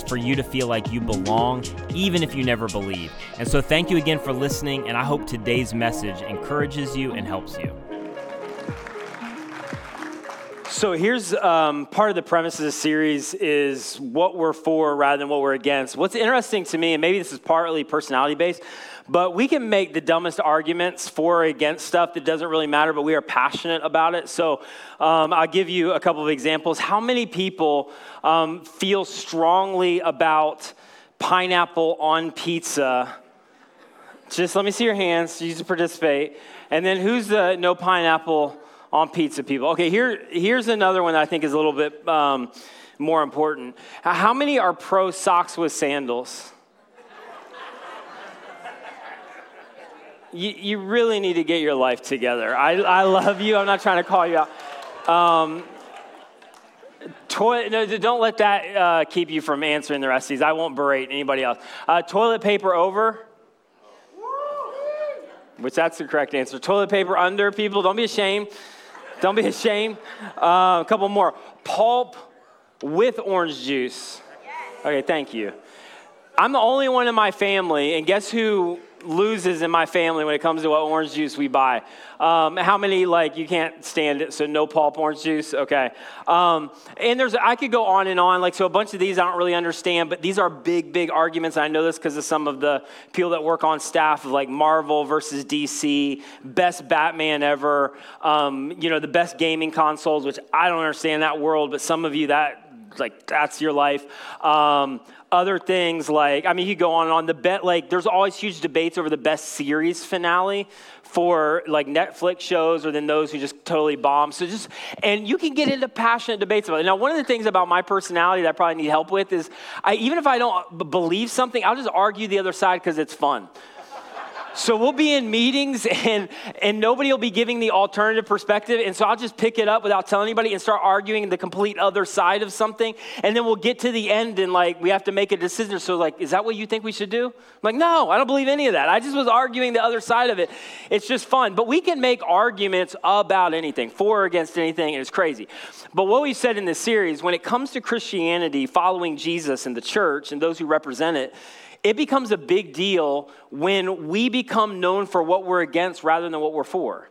for you to feel like you belong, even if you never believe. And so, thank you again for listening, and I hope today's message encourages you and helps you. So here's um, part of the premise of the series is what we're for rather than what we're against. What's interesting to me, and maybe this is partly personality based, but we can make the dumbest arguments for or against stuff that doesn't really matter, but we are passionate about it. So um, I'll give you a couple of examples. How many people um, feel strongly about pineapple on pizza? Just let me see your hands. You to participate. And then who's the no pineapple on pizza people? Okay, here, here's another one that I think is a little bit um, more important. How many are pro socks with sandals? You, you really need to get your life together. I, I love you. I'm not trying to call you out. Um, toilet, no, don't let that uh, keep you from answering the rest of these. I won't berate anybody else. Uh, toilet paper over? Which that's the correct answer. Toilet paper under, people. Don't be ashamed. Don't be ashamed. Uh, a couple more. Pulp with orange juice. Okay, thank you. I'm the only one in my family, and guess who loses in my family when it comes to what orange juice we buy. Um, how many like you can't stand it? So no pulp orange juice. Okay. Um, and there's I could go on and on. Like so, a bunch of these I don't really understand, but these are big, big arguments. I know this because of some of the people that work on staff of like Marvel versus DC, best Batman ever. Um, you know the best gaming consoles, which I don't understand that world, but some of you that like that's your life. Um, other things like, I mean, you go on and on. The bet, like, there's always huge debates over the best series finale for like Netflix shows, or then those who just totally bomb. So just, and you can get into passionate debates about it. Now, one of the things about my personality that I probably need help with is, I, even if I don't believe something, I'll just argue the other side because it's fun. So we'll be in meetings and, and nobody will be giving the alternative perspective. And so I'll just pick it up without telling anybody and start arguing the complete other side of something. And then we'll get to the end and like we have to make a decision. So, like, is that what you think we should do? I'm like, no, I don't believe any of that. I just was arguing the other side of it. It's just fun. But we can make arguments about anything, for or against anything, and it's crazy. But what we said in this series, when it comes to Christianity, following Jesus and the church and those who represent it, it becomes a big deal when we become known for what we're against rather than what we're for.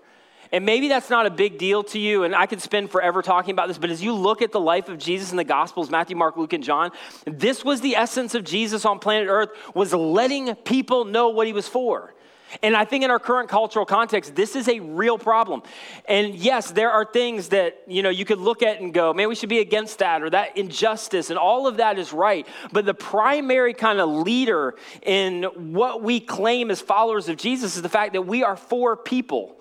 And maybe that's not a big deal to you, and I could spend forever talking about this, but as you look at the life of Jesus in the Gospels, Matthew, Mark, Luke, and John, this was the essence of Jesus on planet Earth, was letting people know what he was for. And I think in our current cultural context, this is a real problem. And yes, there are things that, you know, you could look at and go, man, we should be against that or that injustice, and all of that is right. But the primary kind of leader in what we claim as followers of Jesus is the fact that we are for people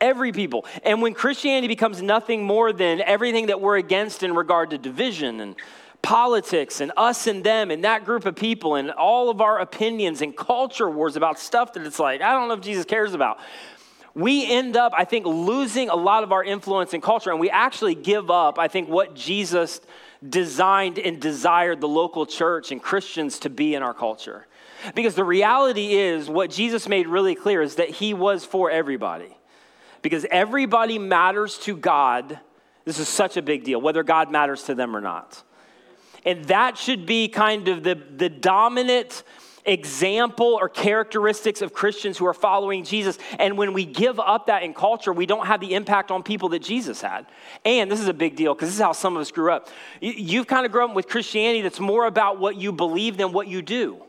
every people. And when Christianity becomes nothing more than everything that we're against in regard to division and politics and us and them and that group of people and all of our opinions and culture wars about stuff that it's like, I don't know if Jesus cares about. We end up, I think, losing a lot of our influence in culture, and we actually give up, I think, what Jesus designed and desired the local church and Christians to be in our culture. Because the reality is, what Jesus made really clear is that he was for everybody. Because everybody matters to God. This is such a big deal, whether God matters to them or not. And that should be kind of the, the dominant example or characteristics of Christians who are following Jesus. And when we give up that in culture, we don't have the impact on people that Jesus had. And this is a big deal because this is how some of us grew up. You've kind of grown up with Christianity that's more about what you believe than what you do.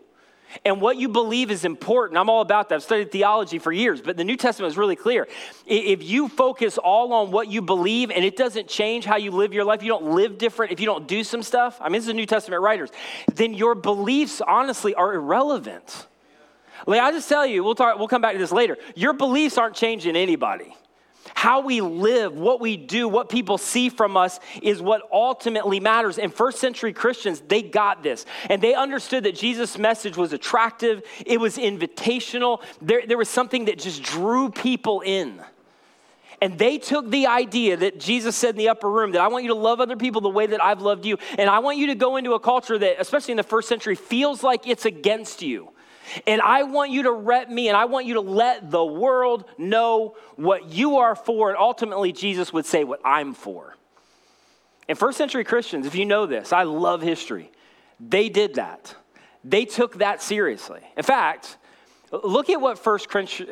And what you believe is important. I'm all about that. I've studied theology for years, but the New Testament is really clear. If you focus all on what you believe and it doesn't change how you live your life, you don't live different, if you don't do some stuff, I mean, this is the New Testament writers, then your beliefs honestly are irrelevant. Like I just tell you, we'll, talk, we'll come back to this later. Your beliefs aren't changing anybody. How we live, what we do, what people see from us is what ultimately matters. And first century Christians, they got this. And they understood that Jesus' message was attractive, it was invitational. There, there was something that just drew people in. And they took the idea that Jesus said in the upper room that I want you to love other people the way that I've loved you. And I want you to go into a culture that, especially in the first century, feels like it's against you. And I want you to rep me and I want you to let the world know what you are for. And ultimately, Jesus would say what I'm for. And first century Christians, if you know this, I love history, they did that. They took that seriously. In fact, look at what first,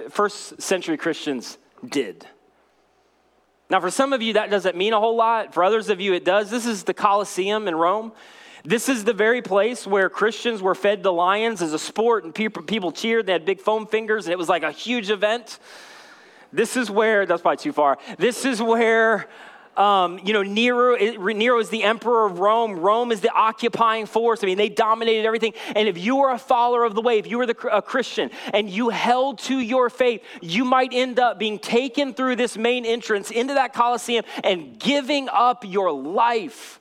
first century Christians did. Now, for some of you, that doesn't mean a whole lot. For others of you, it does. This is the Colosseum in Rome. This is the very place where Christians were fed to lions as a sport, and people, cheered. They had big foam fingers, and it was like a huge event. This is where, that's probably too far. This is where um, you know, Nero, Nero is the emperor of Rome. Rome is the occupying force. I mean, they dominated everything. And if you were a follower of the way, if you were the, a Christian and you held to your faith, you might end up being taken through this main entrance into that Colosseum and giving up your life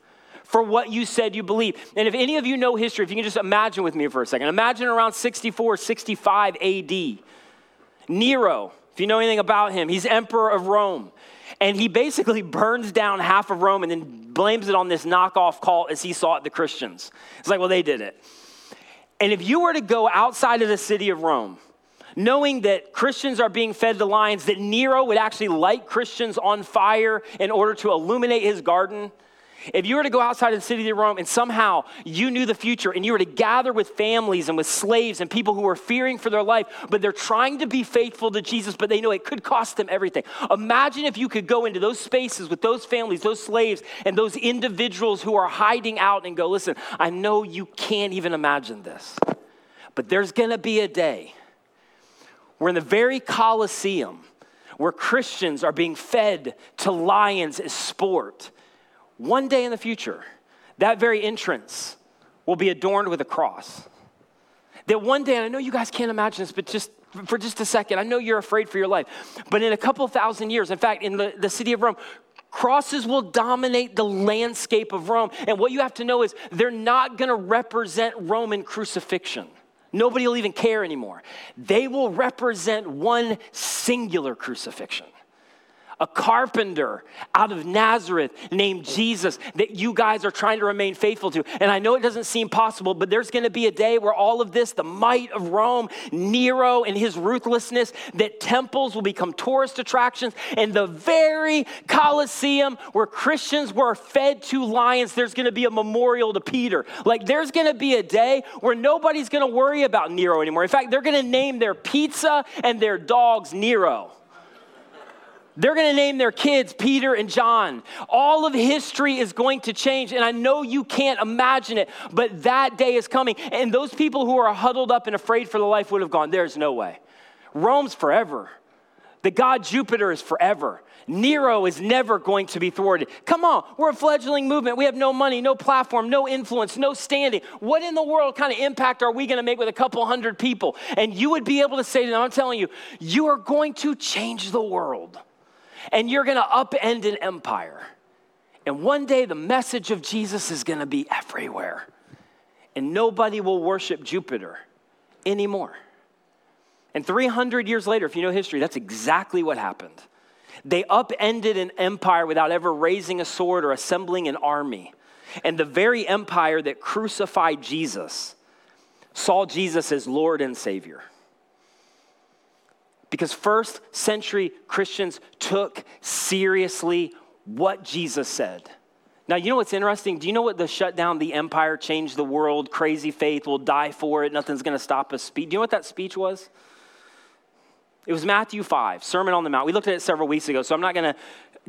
for what you said you believe. And if any of you know history, if you can just imagine with me for a second, imagine around 64, 65 AD. Nero, if you know anything about him, he's emperor of Rome. And he basically burns down half of Rome and then blames it on this knockoff cult as he saw it the Christians. It's like, well, they did it. And if you were to go outside of the city of Rome, knowing that Christians are being fed to lions, that Nero would actually light Christians on fire in order to illuminate his garden, if you were to go outside of the city of Rome and somehow you knew the future and you were to gather with families and with slaves and people who are fearing for their life, but they're trying to be faithful to Jesus, but they know it could cost them everything. Imagine if you could go into those spaces with those families, those slaves, and those individuals who are hiding out and go, listen, I know you can't even imagine this, but there's gonna be a day where in the very Colosseum, where Christians are being fed to lions as sport one day in the future, that very entrance will be adorned with a cross. That one day, and I know you guys can't imagine this, but just for just a second, I know you're afraid for your life, but in a couple thousand years, in fact, in the, the city of Rome, crosses will dominate the landscape of Rome. And what you have to know is they're not to represent Roman crucifixion. Nobody will even care anymore. They will represent one singular crucifixion a carpenter out of Nazareth named Jesus that you guys are trying to remain faithful to. And I know it doesn't seem possible, but there's going to be a day where all of this, the might of Rome, Nero and his ruthlessness, that temples will become tourist attractions. And the very Colosseum where Christians were fed to lions, there's going to be a memorial to Peter. Like there's going to be a day where nobody's going to worry about Nero anymore. In fact, they're going to name their pizza and their dogs Nero. They're going to name their kids Peter and John. All of history is going to change, and I know you can't imagine it, but that day is coming. And those people who are huddled up and afraid for their life would have gone, There's no way. Rome's forever. The god Jupiter is forever. Nero is never going to be thwarted. Come on, we're a fledgling movement. We have no money, no platform, no influence, no standing. What in the world kind of impact are we going to make with a couple hundred people? And you would be able to say to them, I'm telling you, you are going to change the world and you're going to upend an empire. And one day the message of Jesus is going to be everywhere. And nobody will worship Jupiter anymore. And 300 years later, if you know history, that's exactly what happened. They upended an empire without ever raising a sword or assembling an army. And the very empire that crucified Jesus saw Jesus as Lord and Savior. Because first century Christians took seriously what Jesus said. Now, you know what's interesting? Do you know what the shutdown, the empire, change the world, crazy faith, will die for it, nothing's gonna stop us speech? Do you know what that speech was? It was Matthew 5, Sermon on the Mount. We looked at it several weeks ago, so I'm not gonna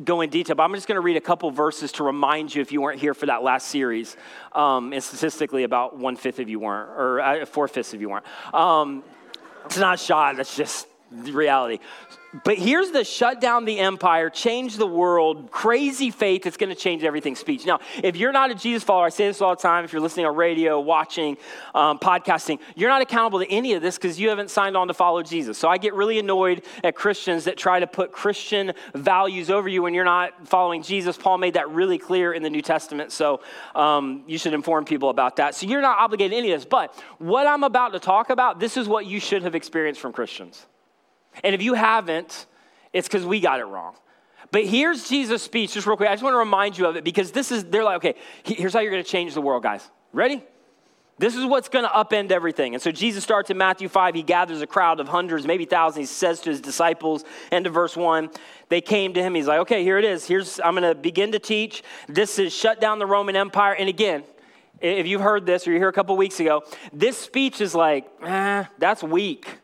go in detail, but I'm just gonna read a couple verses to remind you if you weren't here for that last series. Um, and statistically, about one fifth of you weren't, or uh, four fifths of you weren't. Um, it's not shot, that's just reality. But here's the shut down the empire, change the world, crazy faith that's going to change everything speech. Now, if you're not a Jesus follower, I say this all the time, if you're listening on radio, watching, um, podcasting, you're not accountable to any of this because you haven't signed on to follow Jesus. So I get really annoyed at Christians that try to put Christian values over you when you're not following Jesus. Paul made that really clear in the New Testament. So um, you should inform people about that. So you're not obligated to any of this. But what I'm about to talk about, this is what you should have experienced from Christians. And if you haven't, it's because we got it wrong. But here's Jesus' speech, just real quick. I just want to remind you of it because this is, they're like, okay, here's how you're going to change the world, guys. Ready? This is what's going to upend everything. And so Jesus starts in Matthew 5. He gathers a crowd of hundreds, maybe thousands. He says to his disciples, end of verse 1, they came to him. He's like, okay, here it is. Here's, I'm going to begin to teach. This is shut down the Roman Empire. And again, if you've heard this or you're here a couple weeks ago, this speech is like, eh, that's weak.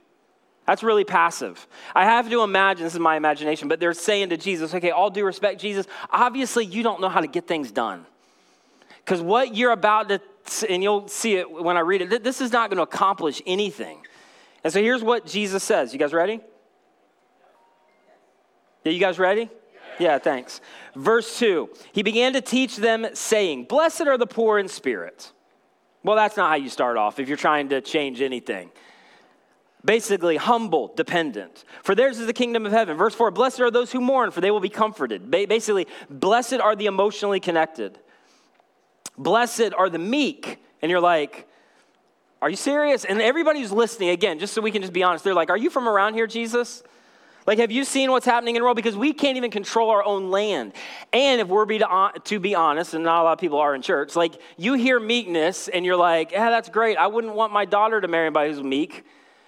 That's really passive. I have to imagine, this is my imagination, but they're saying to Jesus, okay, all due respect, Jesus, obviously you don't know how to get things done. Because what you're about to, and you'll see it when I read it, this is not going to accomplish anything. And so here's what Jesus says. You guys ready? Yeah, you guys ready? Yeah, thanks. Verse 2 He began to teach them, saying, Blessed are the poor in spirit. Well, that's not how you start off if you're trying to change anything. Basically, humble, dependent. For theirs is the kingdom of heaven. Verse 4 Blessed are those who mourn, for they will be comforted. Basically, blessed are the emotionally connected. Blessed are the meek. And you're like, Are you serious? And everybody who's listening, again, just so we can just be honest, they're like, Are you from around here, Jesus? Like, have you seen what's happening in the world? Because we can't even control our own land. And if we're be to, to be honest, and not a lot of people are in church, like, you hear meekness and you're like, yeah, that's great. I wouldn't want my daughter to marry anybody who's meek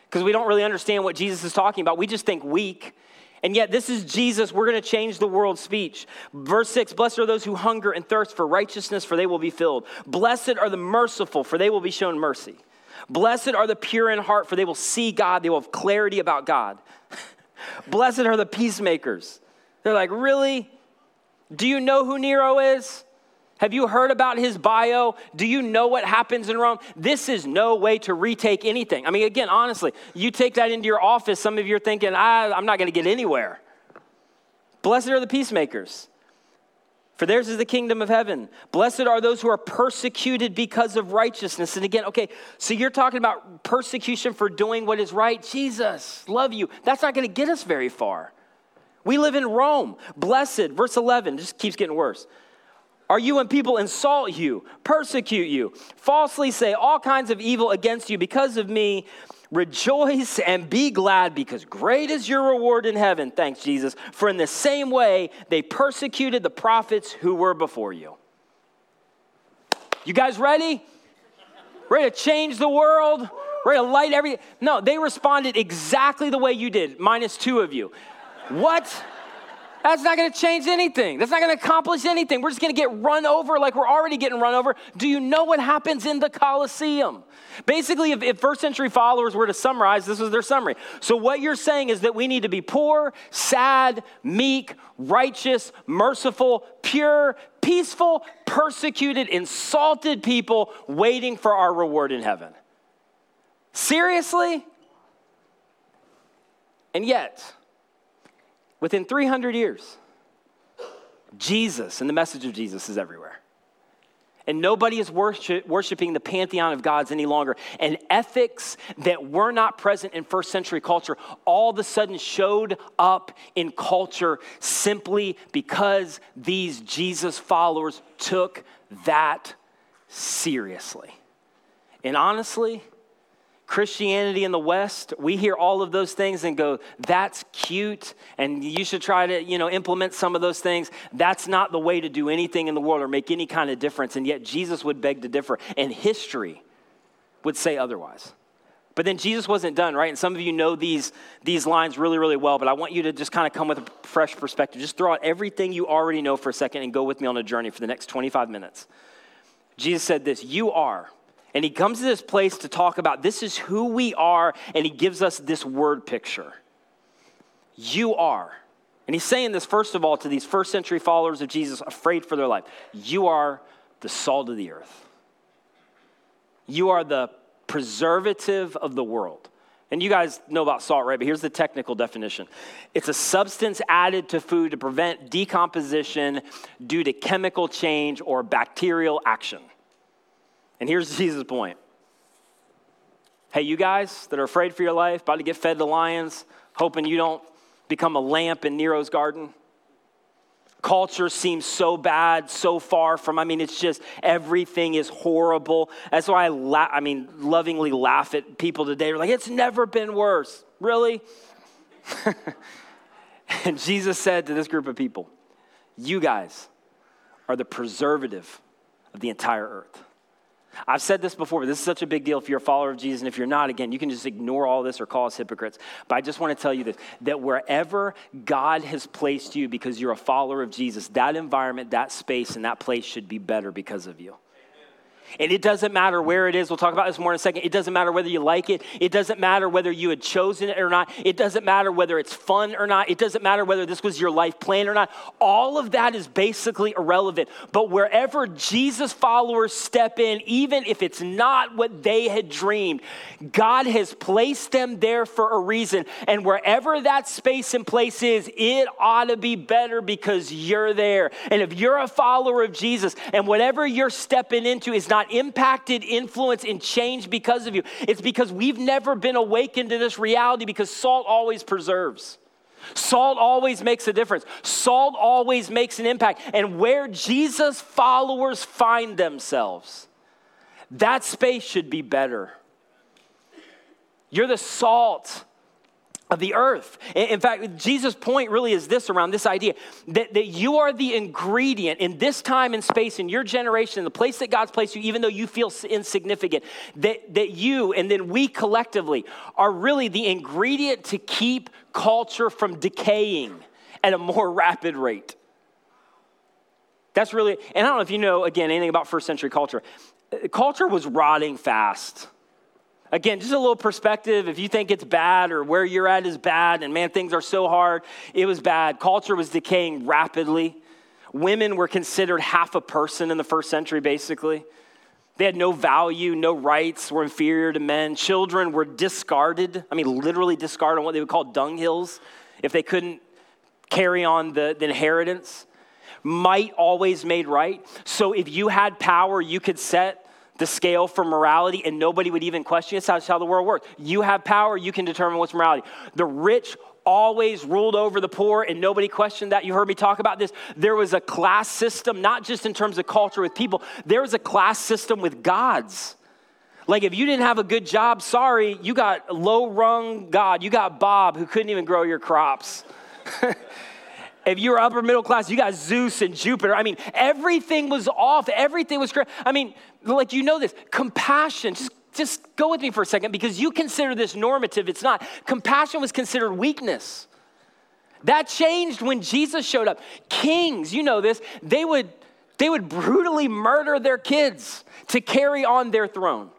because we don't really understand what Jesus is talking about. We just think weak. And yet, this is Jesus. We're going to change the world speech. Verse 6 Blessed are those who hunger and thirst for righteousness, for they will be filled. Blessed are the merciful, for they will be shown mercy. Blessed are the pure in heart, for they will see God. They will have clarity about God. Blessed are the peacemakers. They're like, Really? Do you know who Nero is? Have you heard about his bio? Do you know what happens in Rome? This is no way to retake anything. I mean, again, honestly, you take that into your office, some of you are thinking, I'm not going to get anywhere. Blessed are the peacemakers, for theirs is the kingdom of heaven. Blessed are those who are persecuted because of righteousness. And again, okay, so you're talking about persecution for doing what is right. Jesus, love you. That's not going to get us very far. We live in Rome. Blessed, verse 11, just keeps getting worse are you when people insult you, persecute you, falsely say all kinds of evil against you because of me? Rejoice and be glad because great is your reward in heaven. Thanks, Jesus. For in the same way they persecuted the prophets who were before you. You guys ready? Ready to change the world? Ready to light every. No, they responded exactly the way you did, minus two of you. What? That's not going to change anything. That's not going to accomplish anything. We're just going to get run over like we're already getting run over. Do you know what happens in the Colosseum? Basically, if, if, first century followers were to summarize, this was their summary. So, what you're saying is that we need to be poor, sad, meek, righteous, merciful, pure, peaceful, persecuted, insulted people waiting for our reward in heaven. Seriously? And yet, Within 300 years, Jesus and the message of Jesus is everywhere. And nobody is worship, worshiping the pantheon of gods any longer. And ethics that were not present in first century culture all of a sudden showed up in culture simply because these Jesus followers took that seriously. And honestly, Christianity in the West, we hear all of those things and go, that's cute, and you should try to, you know, implement some of those things. That's not the way to do anything in the world or make any kind of difference. And yet Jesus would beg to differ, and history would say otherwise. But then Jesus wasn't done, right? And some of you know these, these lines really, really well, but I want you to just kind of come with a fresh perspective. Just throw out everything you already know for a second and go with me on a journey for the next 25 minutes. Jesus said this You are and he comes to this place to talk about this is who we are, and he gives us this word picture. You are. And he's saying this, first of all, to these first century followers of Jesus, afraid for their life. You are the salt of the earth, you are the preservative of the world. And you guys know about salt, right? But here's the technical definition it's a substance added to food to prevent decomposition due to chemical change or bacterial action. And here's Jesus' point Hey, you guys that are afraid for your life, about to get fed to lions, hoping you don't become a lamp in Nero's garden. Culture seems so bad, so far from, I mean, it's just everything is horrible. That's why I, la- I mean, lovingly laugh at people today. They're like, it's never been worse. Really? and Jesus said to this group of people, You guys are the preservative of the entire earth. I've said this before, but this is such a big deal if you're a follower of Jesus. And if you're not, again, you can just ignore all this or call us hypocrites. But I just want to tell you this that wherever God has placed you because you're a follower of Jesus, that environment, that space, and that place should be better because of you. And it doesn't matter where it is. We'll talk about this more in a second. It doesn't matter whether you like it. It doesn't matter whether you had chosen it or not. It doesn't matter whether it's fun or not. It doesn't matter whether this was your life plan or not. All of that is basically irrelevant. But wherever Jesus followers step in, even if it's not what they had dreamed, God has placed them there for a reason. And wherever that space and place is, it ought to be better because you're there. And if you're a follower of Jesus and whatever you're stepping into is not not impacted, influence, and change because of you. It's because we've never been awakened to this reality because salt always preserves. Salt always makes a difference. Salt always makes an impact. And where Jesus followers find themselves, that space should be better. You're the salt of the earth. In fact, Jesus' point really is this around this idea that, that you are the ingredient in this time and space, in your generation, in the place that God's placed you, even though you feel insignificant, that, that you and then we collectively are really the ingredient to keep culture from decaying at a more rapid rate. That's really, and I don't know if you know, again, anything about first century culture. Uh, culture was rotting fast. Again, just a little perspective. If you think it's bad or where you're at is bad, and man, things are so hard, it was bad. Culture was decaying rapidly. Women were considered half a person in the first century, basically. They had no value, no rights, were inferior to men. Children were discarded. I mean, literally discarded on what they would call dunghills if they couldn't carry on the, the inheritance. Might always made right. So if you had power, you could set the scale for morality and nobody would even question it. That's how the world works. You have power, you can determine what's morality. The rich always ruled over the poor and nobody questioned that. You heard me talk about this. There was a class system, not just in terms of culture with people, there was a class system with gods. Like if you didn't have a good job, sorry, you got low rung God. You got Bob who couldn't even grow your crops. if you were upper middle class, you got Zeus and Jupiter. I mean, everything was off. Everything was great. I mean, like you know this compassion. Just just go with me for a second because you consider this normative. It's not. Compassion was considered weakness. That changed when Jesus showed up. Kings, you know this, they would they would brutally murder their kids to carry on their throne.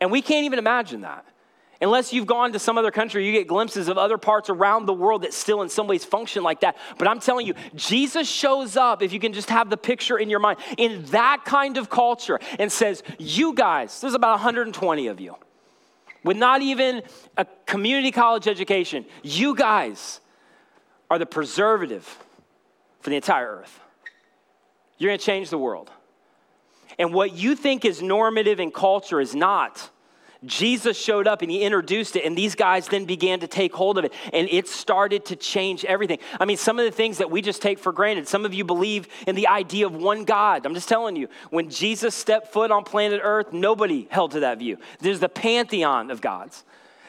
And we can't even imagine that. Unless you've gone to some other country, you get glimpses of other parts around the world that still, in some ways, function like that. But I'm telling you, Jesus shows up, if you can just have the picture in your mind, in that kind of culture and says, You guys, there's about 120 of you, with not even a community college education, you guys are the preservative for the entire earth. You're gonna change the world. And what you think is normative in culture is not. Jesus showed up and he introduced it, and these guys then began to take hold of it, and it started to change everything. I mean, some of the things that we just take for granted, some of you believe in the idea of one God. I'm just telling you, when Jesus stepped foot on planet Earth, nobody held to that view. There's the pantheon of gods.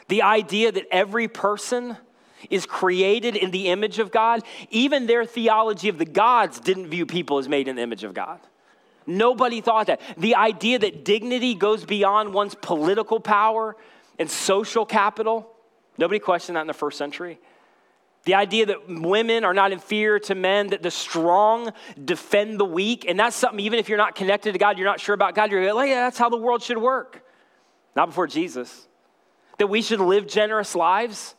The idea that every person is created in the image of God, even their theology of the gods didn't view people as made in the image of God. Nobody thought that. The idea that dignity goes beyond one's political power and social capital, nobody questioned that in the first century. The idea that women are not inferior to men, that the strong defend the weak, and that's something, even if you're not connected to God, you're not sure about God, you're like, yeah, that's how the world should work. Not before Jesus. That we should live generous lives,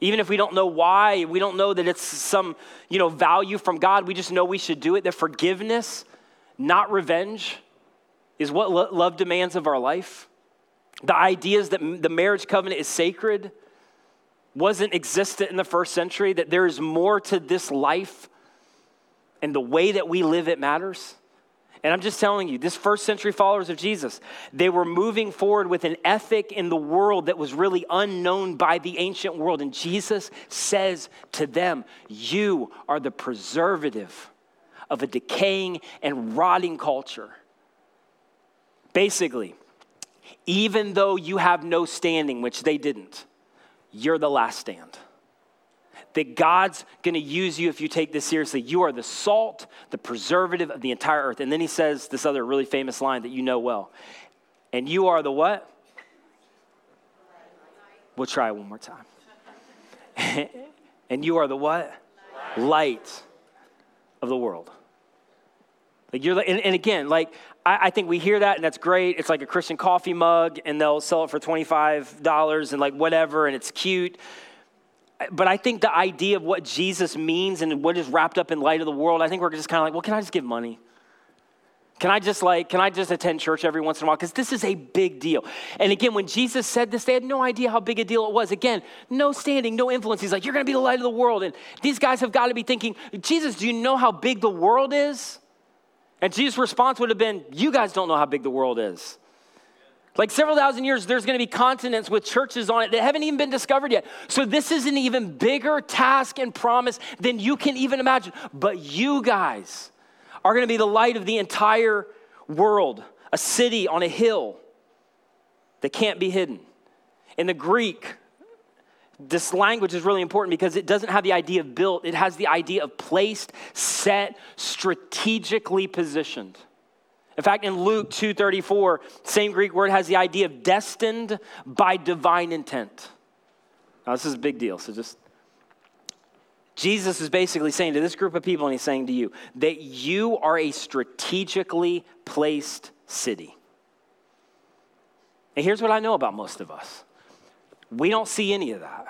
even if we don't know why, we don't know that it's some, you know, value from God, we just know we should do it. That forgiveness not revenge, is what love demands of our life. The ideas that the marriage covenant is sacred wasn't existent in the first century, that there is more to this life and the way that we live it matters. And I'm just telling you, this first century followers of Jesus, they were moving forward with an ethic in the world that was really unknown by the ancient world. And Jesus says to them, You are the preservative of a decaying and rotting culture. Basically, even though you have no standing, which they didn't, you're the last stand that God's to use you if you take this seriously. You are the salt, the preservative of the entire earth. And then he says this other really famous line that you know well. And you are the what? We'll try one more time. and you are the what? Light, Light of the world. Like you're, and, and again, like I, I, think we hear that and that's great. It's like a Christian coffee mug, and they'll sell it for twenty five dollars and like whatever, and it's cute but I think the idea of what Jesus means and what is wrapped up in light of the world, I think we're just kind of like, well, can I just give money? Can I just like, can I just attend church every once in a while? Because this is a big deal. And again, when Jesus said this, they had no idea how big a deal it was. Again, no standing, no influence. He's like, you're going to be the light of the world. And these guys have got to be thinking, Jesus, do you know how big the world is? And Jesus' response would have been, you guys don't know how big the world is. Like several thousand years, there's to be continents with churches on it that haven't even been discovered yet. So this is an even bigger task and promise than you can even imagine. But you guys are to be the light of the entire world, a city on a hill that can't be hidden. In the Greek, this language is really important because it doesn't have the idea of built, it has the idea of placed, set, strategically positioned. In fact, in Luke 2:34, same Greek word has the idea of destined by divine intent. Now, this is a big deal, so just Jesus is basically saying to this group of people, and he's saying to you, that you are a strategically placed city. And here's what I know about most of us we don't see any of that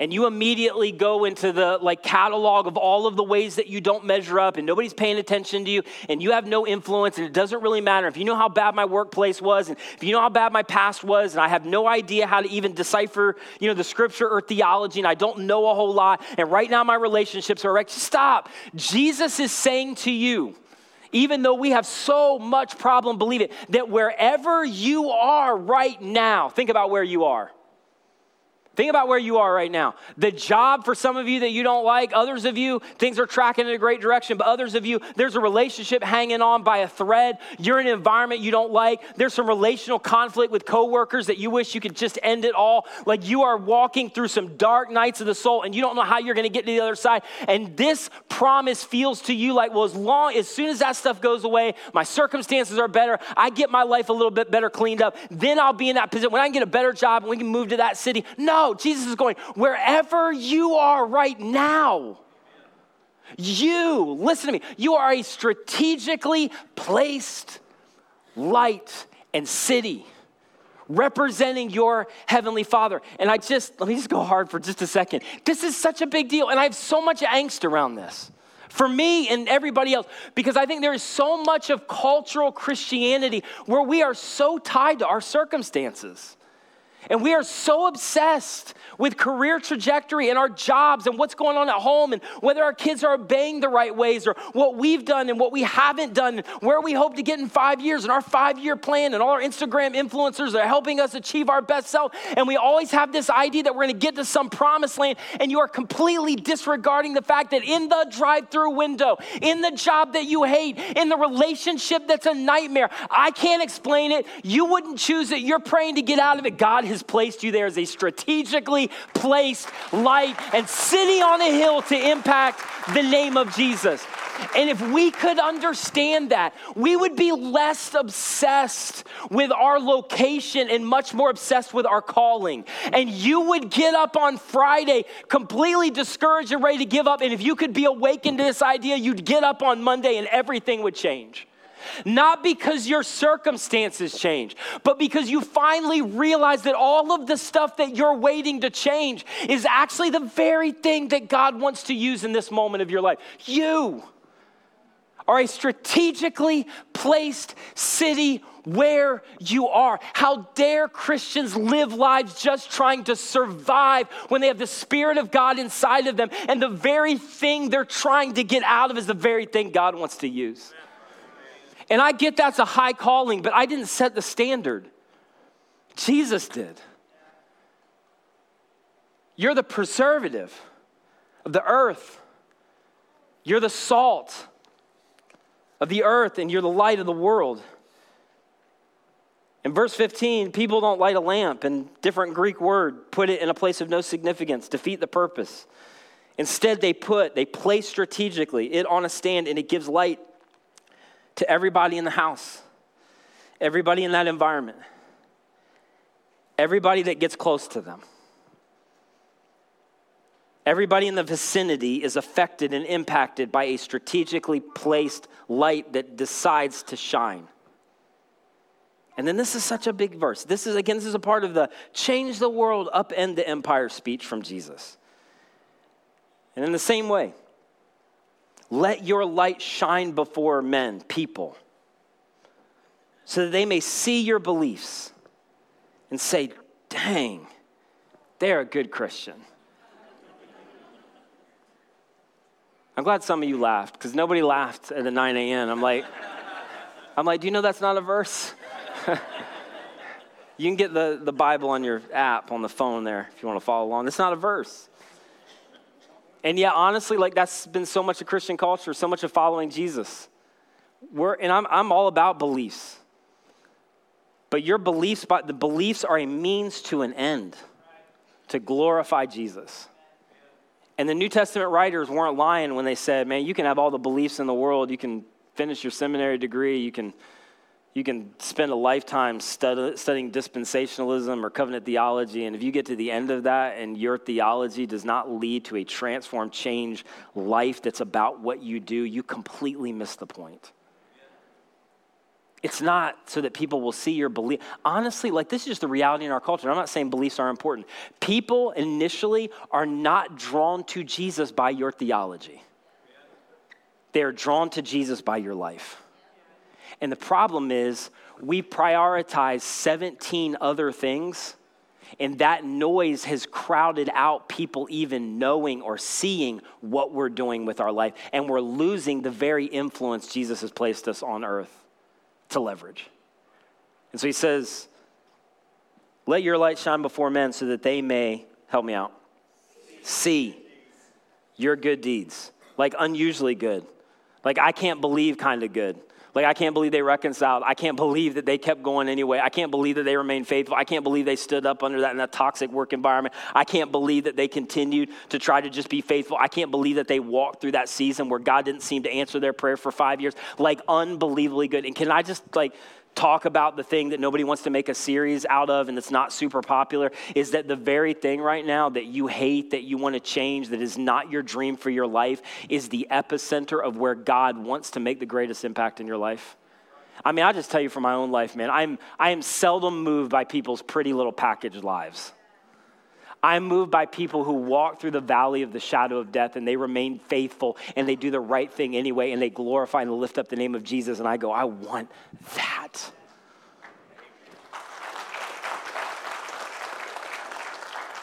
and you immediately go into the like catalog of all of the ways that you don't measure up and nobody's paying attention to you and you have no influence and it doesn't really matter if you know how bad my workplace was and if you know how bad my past was and I have no idea how to even decipher, you know, the scripture or theology and I don't know a whole lot and right now my relationships are wrecked. Stop. Jesus is saying to you, even though we have so much problem believe it that wherever you are right now think about where you are Think about where you are right now. The job for some of you that you don't like, others of you, things are tracking in a great direction, but others of you, there's a relationship hanging on by a thread. You're in an environment you don't like. There's some relational conflict with coworkers that you wish you could just end it all. Like you are walking through some dark nights of the soul and you don't know how you're going to get to the other side. And this promise feels to you like, well, as long as soon as that stuff goes away, my circumstances are better, I get my life a little bit better cleaned up, then I'll be in that position when I can get a better job and we can move to that city. No, Jesus is going, wherever you are right now, you, listen to me, you are a strategically placed light and city representing your heavenly father. And I just, let me just go hard for just a second. This is such a big deal, and I have so much angst around this for me and everybody else because I think there is so much of cultural Christianity where we are so tied to our circumstances. And we are so obsessed with career trajectory and our jobs and what's going on at home and whether our kids are obeying the right ways or what we've done and what we haven't done, and where we hope to get in five years and our five year plan. And all our Instagram influencers are helping us achieve our best self. And we always have this idea that we're going to get to some promised land. And you are completely disregarding the fact that in the drive through window, in the job that you hate, in the relationship that's a nightmare, I can't explain it. You wouldn't choose it. You're praying to get out of it. God has placed you there as a strategically placed light and city on a hill to impact the name of Jesus. And if we could understand that, we would be less obsessed with our location and much more obsessed with our calling. And you would get up on Friday completely discouraged and ready to give up. And if you could be awakened to this idea, you'd get up on Monday and everything would change. Not because your circumstances change, but because you finally realize that all of the stuff that you're waiting to change is actually the very thing that God wants to use in this moment of your life. You are a strategically placed city where you are. How dare Christians live lives just trying to survive when they have the Spirit of God inside of them, and the very thing they're trying to get out of is the very thing God wants to use. And I get that's a high calling, but I didn't set the standard. Jesus did. You're the preservative of the earth. You're the salt of the earth, and you're the light of the world. In verse 15, people don't light a lamp, and different Greek word, put it in a place of no significance, defeat the purpose. Instead, they put, they place strategically it on a stand, and it gives light to everybody in the house, everybody in that environment, everybody that gets close to them. Everybody in the vicinity is affected and impacted by a strategically placed light that decides to shine. And then this is such a big verse. This is, again, this is a part of the change the world, upend the empire speech from Jesus. And in the same way, let your light shine before men, people, so that they may see your beliefs and say, dang, they're a good Christian. I'm glad some of you laughed because nobody laughed at the 9 a.m. I'm like, I'm like, do you know that's not a verse? you can get the, the Bible on your app on the phone there if you want to follow along. It's not a verse. And yet, honestly, like that's been so much of Christian culture, so much of following Jesus. We're, and I'm, I'm all about beliefs. But your beliefs, but the beliefs are a means to an end to glorify Jesus. And the New Testament writers weren't lying when they said, man, you can have all the beliefs in the world, you can finish your seminary degree, you can you can spend a lifetime studying dispensationalism or covenant theology, and if you get to the end of that and your theology does not lead to a transformed, change life that's about what you do, you completely miss the point. It's not so that people will see your belief. Honestly, like this is just the reality in our culture. I'm not saying beliefs are important. People initially are not drawn to Jesus by your theology, they are drawn to Jesus by your life. And the problem is, we prioritize 17 other things, and that noise has crowded out people even knowing or seeing what we're doing with our life. And we're losing the very influence Jesus has placed us on earth to leverage. And so he says, Let your light shine before men so that they may, help me out, see your good deeds, like unusually good, like I can't believe kind of good like, I can't believe they reconciled. I can't believe that they kept going anyway. I can't believe that they remained faithful. I can't believe they stood up under that in that toxic work environment. I can't believe that they continued to try to just be faithful. I can't believe that they walked through that season where God didn't seem to answer their prayer for five years. Like, unbelievably good. And can I just, like, talk about the thing that nobody wants to make a series out of and that's not super popular is that the very thing right now that you hate, that you want to change, that is not your dream for your life, is the epicenter of where God wants to make the greatest impact in your life. I mean, I just tell you from my own life, man, I'm, I am seldom moved by people's pretty little packaged lives. I'm moved by people who walk through the valley of the shadow of death and they remain faithful and they do the right thing anyway and they glorify and lift up the name of Jesus. And I go, I want that.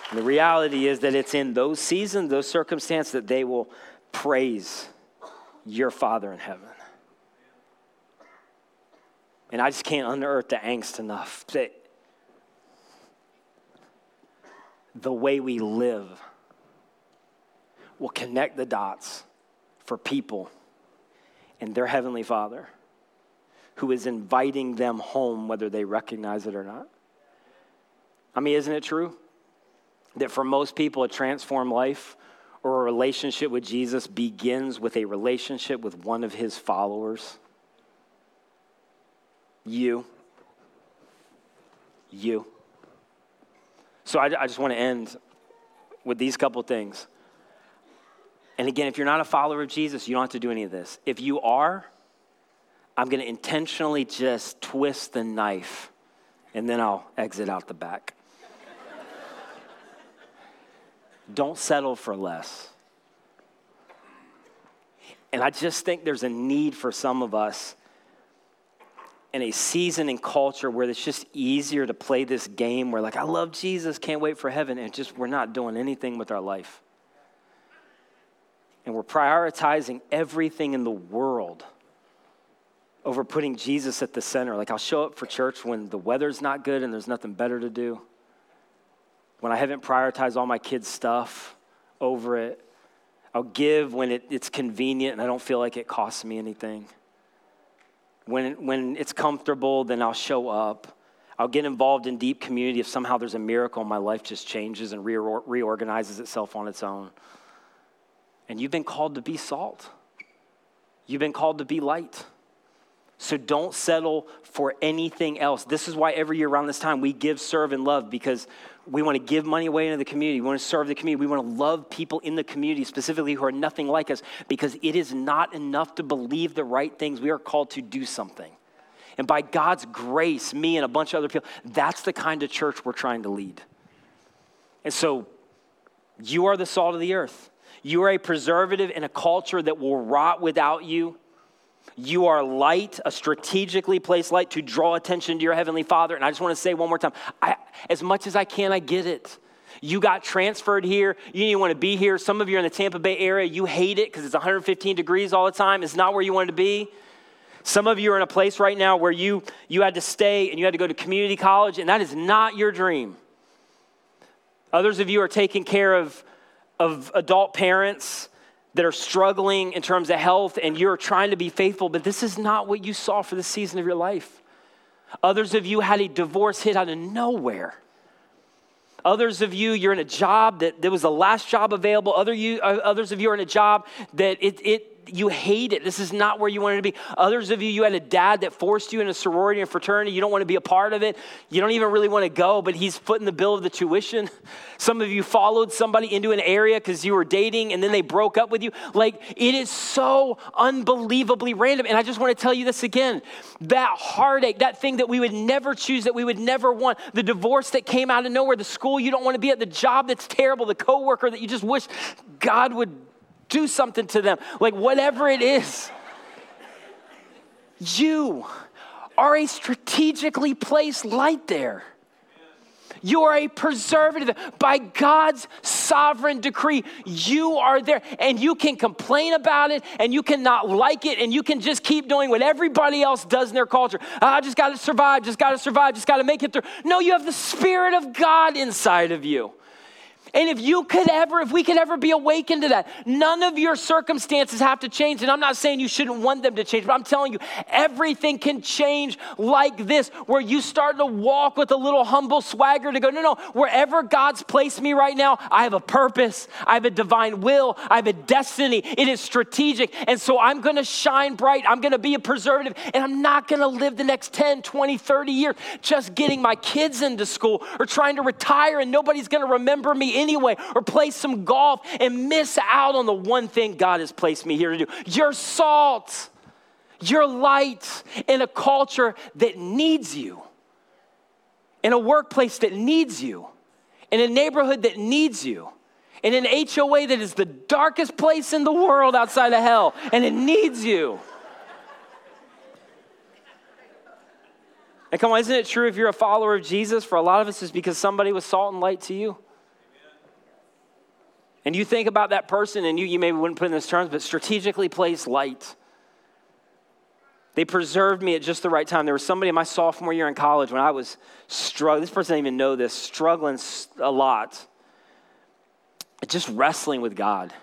And the reality is that it's in those seasons, those circumstances, that they will praise your Father in heaven. And I just can't unearth the angst enough that the way we live will connect the dots for people and their Heavenly Father who is inviting them home whether they recognize it or not. I mean, isn't it true that for most people, a transformed life or a relationship with Jesus begins with a relationship with one of his followers? You. You. So I, I just want to end with these couple things. And again, if you're not a follower of Jesus, you don't have to do any of this. If you are, I'm going to intentionally just twist the knife and then I'll exit out the back. don't settle for less. And I just think there's a need for some of us in a season and culture where it's just easier to play this game where, like, I love Jesus, can't wait for heaven, and just we're not doing anything with our life. And we're prioritizing everything in the world over putting Jesus at the center. Like, I'll show up for church when the weather's not good and there's nothing better to do, when I haven't prioritized all my kids' stuff over it. I'll give when it, it's convenient and I don't feel like it costs me anything. When, when it's comfortable, then I'll show up. I'll get involved in deep community if somehow there's a miracle and my life just changes and reorganizes itself on its own. And you've been called to be salt, you've been called to be light. So don't settle for anything else. This is why every year around this time we give, serve, and love because we want to give money away into the community. We want to serve the community. We want to love people in the community, specifically who are nothing like us, because it is not enough to believe the right things. We are called to do something. And by God's grace, me and a bunch of other people, that's the kind of church we're trying to lead. And so you are the salt of the earth. You are a preservative in a culture that will rot without you. You are light, a strategically placed light to draw attention to your Heavenly Father. And I just want to say one more time I, as much as I can, I get it. You got transferred here. You didn't want to be here. Some of you are in the Tampa Bay area. You hate it because it's 115 degrees all the time. It's not where you wanted to be. Some of you are in a place right now where you, you had to stay and you had to go to community college, and that is not your dream. Others of you are taking care of, of adult parents that are struggling in terms of health and you're trying to be faithful, but this is not what you saw for the season of your life. Others of you had a divorce hit out of nowhere. Others of you, you're in a job that there was the last job available. Other you, uh, others of you are in a job that it, it you hate it. This is not where you wanted to be. Others of you, you had a dad that forced you in a sorority and fraternity. You don't want to be a part of it. You don't even really want to go, but he's footing the bill of the tuition. Some of you followed somebody into an area because you were dating and then they broke up with you. Like, it is so unbelievably random. And I just want to tell you this again that heartache, that thing that we would never choose, that we would never want, the divorce that came out of nowhere, the school you don't want to be at, the job that's terrible, the coworker that you just wish God would do something to them. Like, whatever it is, you are a strategically placed light there. You are a preservative. By God's sovereign decree, you are there. And you can complain about it and you cannot like it and you can just keep doing what everybody else does in their culture. Ah, I just got to survive, just got to survive, just got to make it through. No, you have the Spirit of God inside of you. And if you could ever, if we could ever be awakened to that, none of your circumstances have to change. And I'm not saying you shouldn't want them to change, but I'm telling you, everything can change like this, where you start to walk with a little humble swagger to go, no, no, wherever God's placed me right now, I have a purpose, I have a divine will, I have a destiny. It is strategic. And so I'm going to shine bright. I'm going to be a preservative, and I'm not going to live the next 10, 20, 30 years just getting my kids into school or trying to retire and nobody's going to remember me anyway, or play some golf and miss out on the one thing God has placed me here to do. You're salt, you're light in a culture that needs you, in a workplace that needs you, in a neighborhood that needs you in an HOA that is the darkest place in the world outside of hell, and it needs you. And come on, isn't it true if you're a follower of Jesus? For a lot of us, it's because somebody was salt and light to you. And you think about that person, and you, you maybe wouldn't put in those terms, but strategically placed light. They preserved me at just the right time. There was somebody in my sophomore year in college when I was struggling. This person didn't even know this, struggling a lot, just wrestling with God.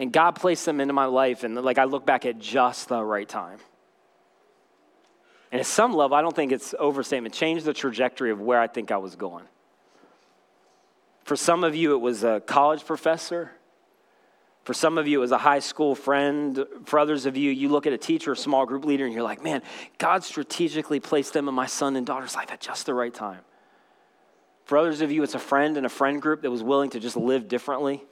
And God placed them into my life, and like I look back at just the right time. And at some level, I don't think it's overstatement, changed the trajectory of where I think I was going. For some of you, it was a college professor. For some of you, it was a high school friend. For others of you, you look at a teacher a small group leader and you're like, man, God strategically placed them in my son and daughter's life at just the right time. For others of you, it's a friend and a friend group that was willing to just live differently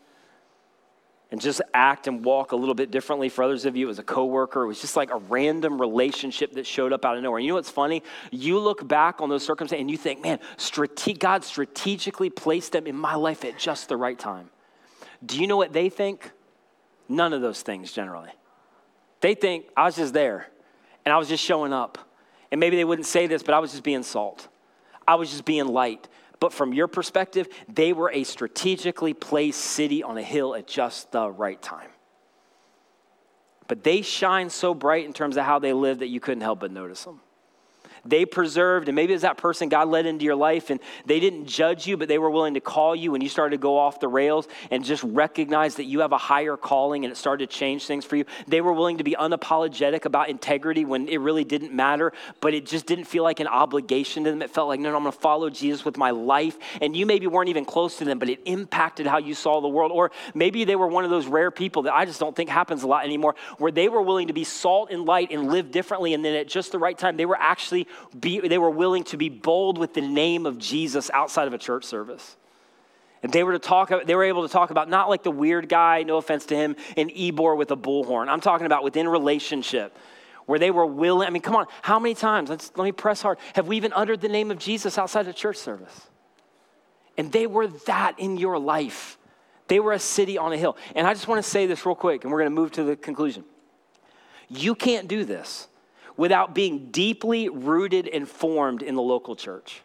and just act and walk a little bit differently. For others of you, was a coworker. It was just like a random relationship that showed up out of nowhere. And you know what's funny? You look back on those circumstances and you think, man, strate- God strategically placed them in my life at just the right time. Do you know what they think? None of those things generally. They think I was just there and I was just showing up. And maybe they wouldn't say this, but I was just being salt. I was just being light. But from your perspective, they were a strategically placed city on a hill at just the right time. But they shine so bright in terms of how they live that you couldn't help but notice them they preserved, and maybe it's that person God led into your life and they didn't judge you, but they were willing to call you when you started to go off the rails and just recognize that you have a higher calling and it started to change things for you. They were willing to be unapologetic about integrity when it really didn't matter, but it just didn't feel like an obligation to them. It felt like, no, no I'm going to follow Jesus with my life. And you maybe weren't even close to them, but it impacted how you saw the world. Or maybe they were one of those rare people that I just don't think happens a lot anymore, where they were willing to be salt and light and live differently. And then at just the right time, they were actually be, they were willing to be bold with the name of Jesus outside of a church service. And they were to talk, they were able to talk about not like the weird guy, no offense to him, an Ebor with a bullhorn. I'm talking about within relationship where they were willing. I mean, come on, how many times, let's, let me press hard, have we even uttered the name of Jesus outside of church service? And they were that in your life. They were a city on a hill. And I just want to say this real quick, and we're going to move to the conclusion. You can't do this without being deeply rooted and formed in the local church.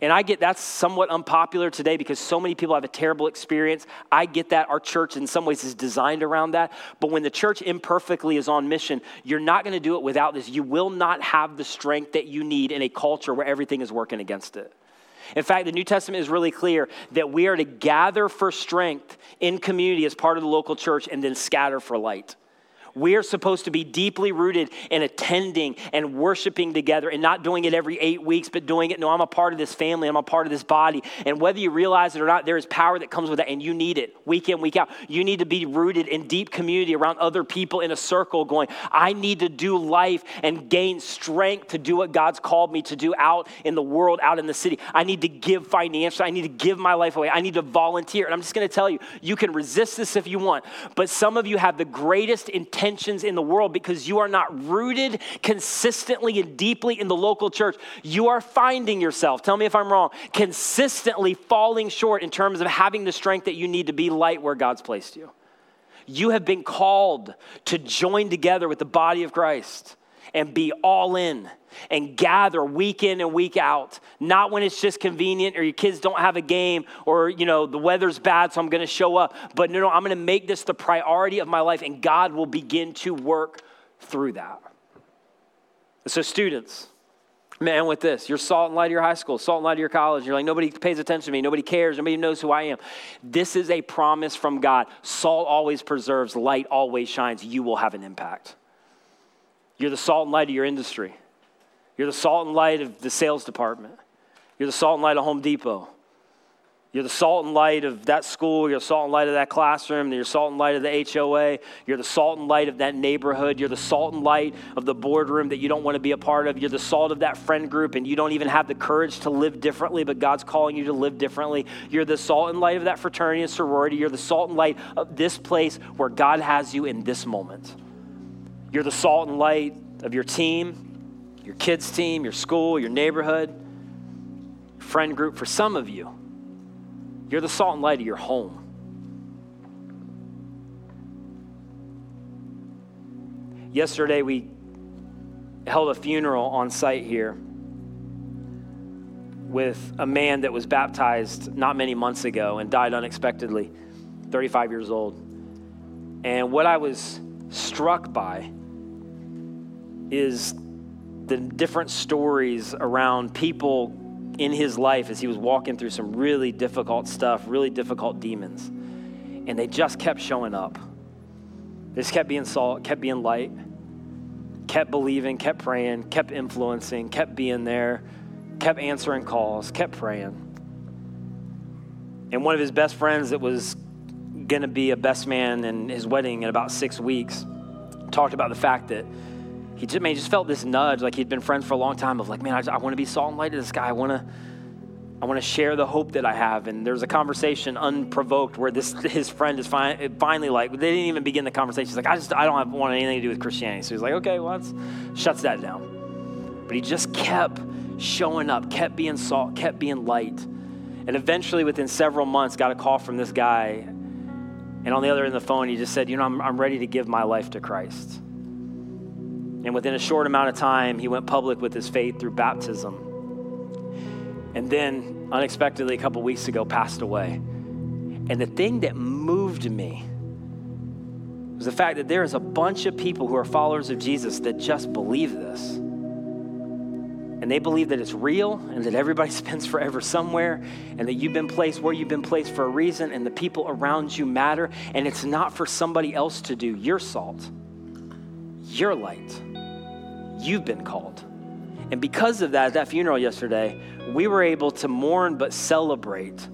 And I get that's somewhat unpopular today because so many people have a terrible experience. I get that. Our church, in some ways, is designed around that. But when the church imperfectly is on mission, you're not going to do it without this. You will not have the strength that you need in a culture where everything is working against it. In fact, the New Testament is really clear that we are to gather for strength in community as part of the local church and then scatter for light. We are supposed to be deeply rooted in attending and worshiping together and not doing it every eight weeks, but doing it. No, I'm a part of this family, I'm a part of this body. And whether you realize it or not, there is power that comes with that, and you need it week in, week out. You need to be rooted in deep community around other people in a circle, going, I need to do life and gain strength to do what God's called me to do out in the world, out in the city. I need to give financially, I need to give my life away, I need to volunteer. And I'm just gonna tell you, you can resist this if you want, but some of you have the greatest intention tensions in the world because you are not rooted consistently and deeply in the local church. You are finding yourself, tell me if I'm wrong, consistently falling short in terms of having the strength that you need to be light where God's placed you. You have been called to join together with the body of Christ and be all in and gather week in and week out. Not when it's just convenient or your kids don't have a game or you know the weather's bad so i'm going to show up. But no no i'm going to make this the priority of my life and god will begin to work through that. So students man with this you're salt and light of your high school salt and light of your college. You're like nobody pays attention to me. Nobody cares. Nobody knows who i am. This is a promise from god. Salt always preserves light always shines. You will have an impact. You're the salt and light of your industry. You're the salt and light of the sales department. You're the salt and light of Home Depot. You're the salt and light of that school. You're the salt and light of that classroom. You're the salt and light of the HOA. You're the salt and light of that neighborhood. You're the salt and light of the boardroom that you don't want to be a part of. You're the salt of that friend group and you don't even have the courage to live differently, but God's calling you to live differently. You're the salt and light of that fraternity and sorority. You're the salt and light of this place where God has you in this moment. You're the salt and light of your team, your kids' team, your school, your neighborhood, friend group. For some of you, you're the salt and light of your home. Yesterday, we held a funeral on site here with a man that was baptized not many months ago and died unexpectedly, 35 years old. And what I was struck by is the different stories around people in his life as he was walking through some really difficult stuff, really difficult demons. And they just kept showing up. They just kept being salt, kept being light, kept believing, kept praying, kept influencing, kept being there, kept answering calls, kept praying. And one of his best friends that was going to be a best man in his wedding in about six weeks talked about the fact that he just, man, he just felt this nudge, like he'd been friends for a long time of like, man, I, I want to be salt and light to this guy. I want to, I want to share the hope that I have. And there's a conversation unprovoked where this his friend is fi- finally like, they didn't even begin the conversation. He's like, I just, I don't have, want anything to do with Christianity. So he's like, okay, well, that's, shuts that down. But he just kept showing up, kept being salt, kept being light. And eventually, within several months, got a call from this guy. And on the other end of the phone, he just said, you know, I'm, I'm ready to give my life to Christ. And within a short amount of time, he went public with his faith through baptism. And then, unexpectedly, a couple weeks ago, passed away. And the thing that moved me was the fact that there is a bunch of people who are followers of Jesus that just believe this. And they believe that it's real and that everybody spends forever somewhere and that you've been placed where you've been placed for a reason and the people around you matter. And it's not for somebody else to do. You're salt, you're light. You've been called. And because of that, at that funeral yesterday, we were able to mourn but celebrate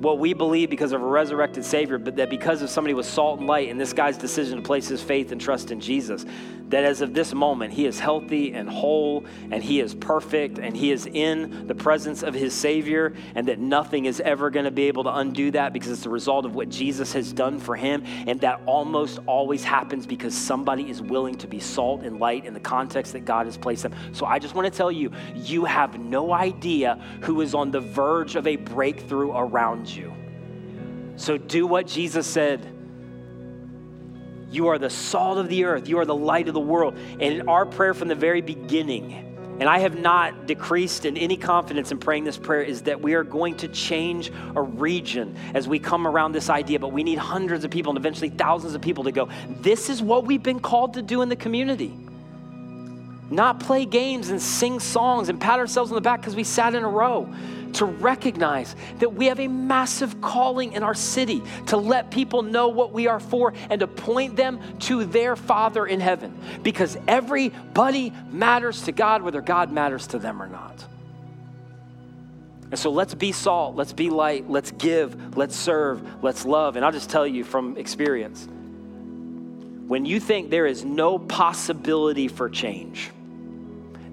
what we believe because of a resurrected Savior, but that because of somebody with salt and light and this guy's decision to place his faith and trust in Jesus, that as of this moment, he is healthy and whole and he is perfect and he is in the presence of his Savior, and that nothing is ever going to be able to undo that because it's the result of what Jesus has done for him. And that almost always happens because somebody is willing to be salt and light in the context that God has placed them. So I just want to tell you, you have no idea who is on the verge of a breakthrough around you. So do what Jesus said. You are the salt of the earth. You are the light of the world. And our prayer from the very beginning, and I have not decreased in any confidence in praying this prayer, is that we are going to change a region as we come around this idea. But we need hundreds of people and eventually thousands of people to go, this is what we've been called to do in the community. Not play games and sing songs and pat ourselves on the back because we sat in a row to recognize that we have a massive calling in our city to let people know what we are for and to point them to their Father in heaven because everybody matters to God, whether God matters to them or not. And so let's be salt, let's be light, let's give, let's serve, let's love. And I'll just tell you from experience when you think there is no possibility for change,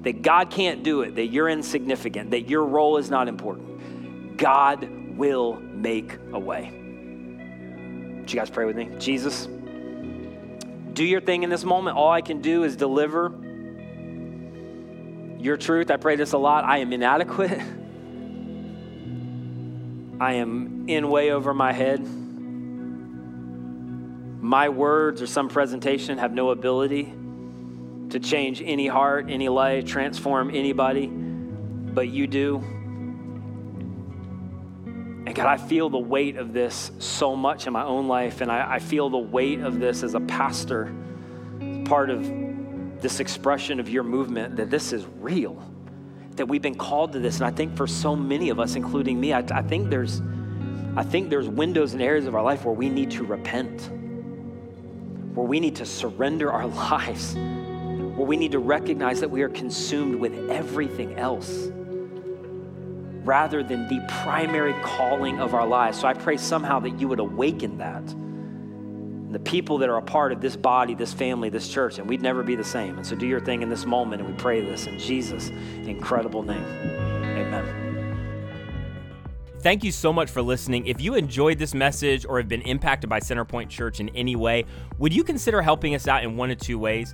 that God can't do it, that you're insignificant, that your role is not important, God will make a way. Would you guys pray with me? Jesus, do your thing in this moment. All I can do is deliver your truth. I pray this a lot. I am inadequate. I am in way over my head. My words or some presentation have no ability to change any heart, any life, transform anybody, but you do. And God, I feel the weight of this so much in my own life, and I, I feel the weight of this as a pastor, part of this expression of your movement, that this is real, that we've been called to this. And I think for so many of us, including me, I, I think there's I think there's windows and areas of our life where we need to repent, where we need to surrender our lives where we need to recognize that we are consumed with everything else rather than the primary calling of our lives. So I pray somehow that you would awaken that. And the people that are a part of this body, this family, this church, and we'd never be the same. And so do your thing in this moment, and we pray this in Jesus' incredible name. Amen. Thank you so much for listening. If you enjoyed this message or have been impacted by Centerpoint Church in any way, would you consider helping us out in one of two ways?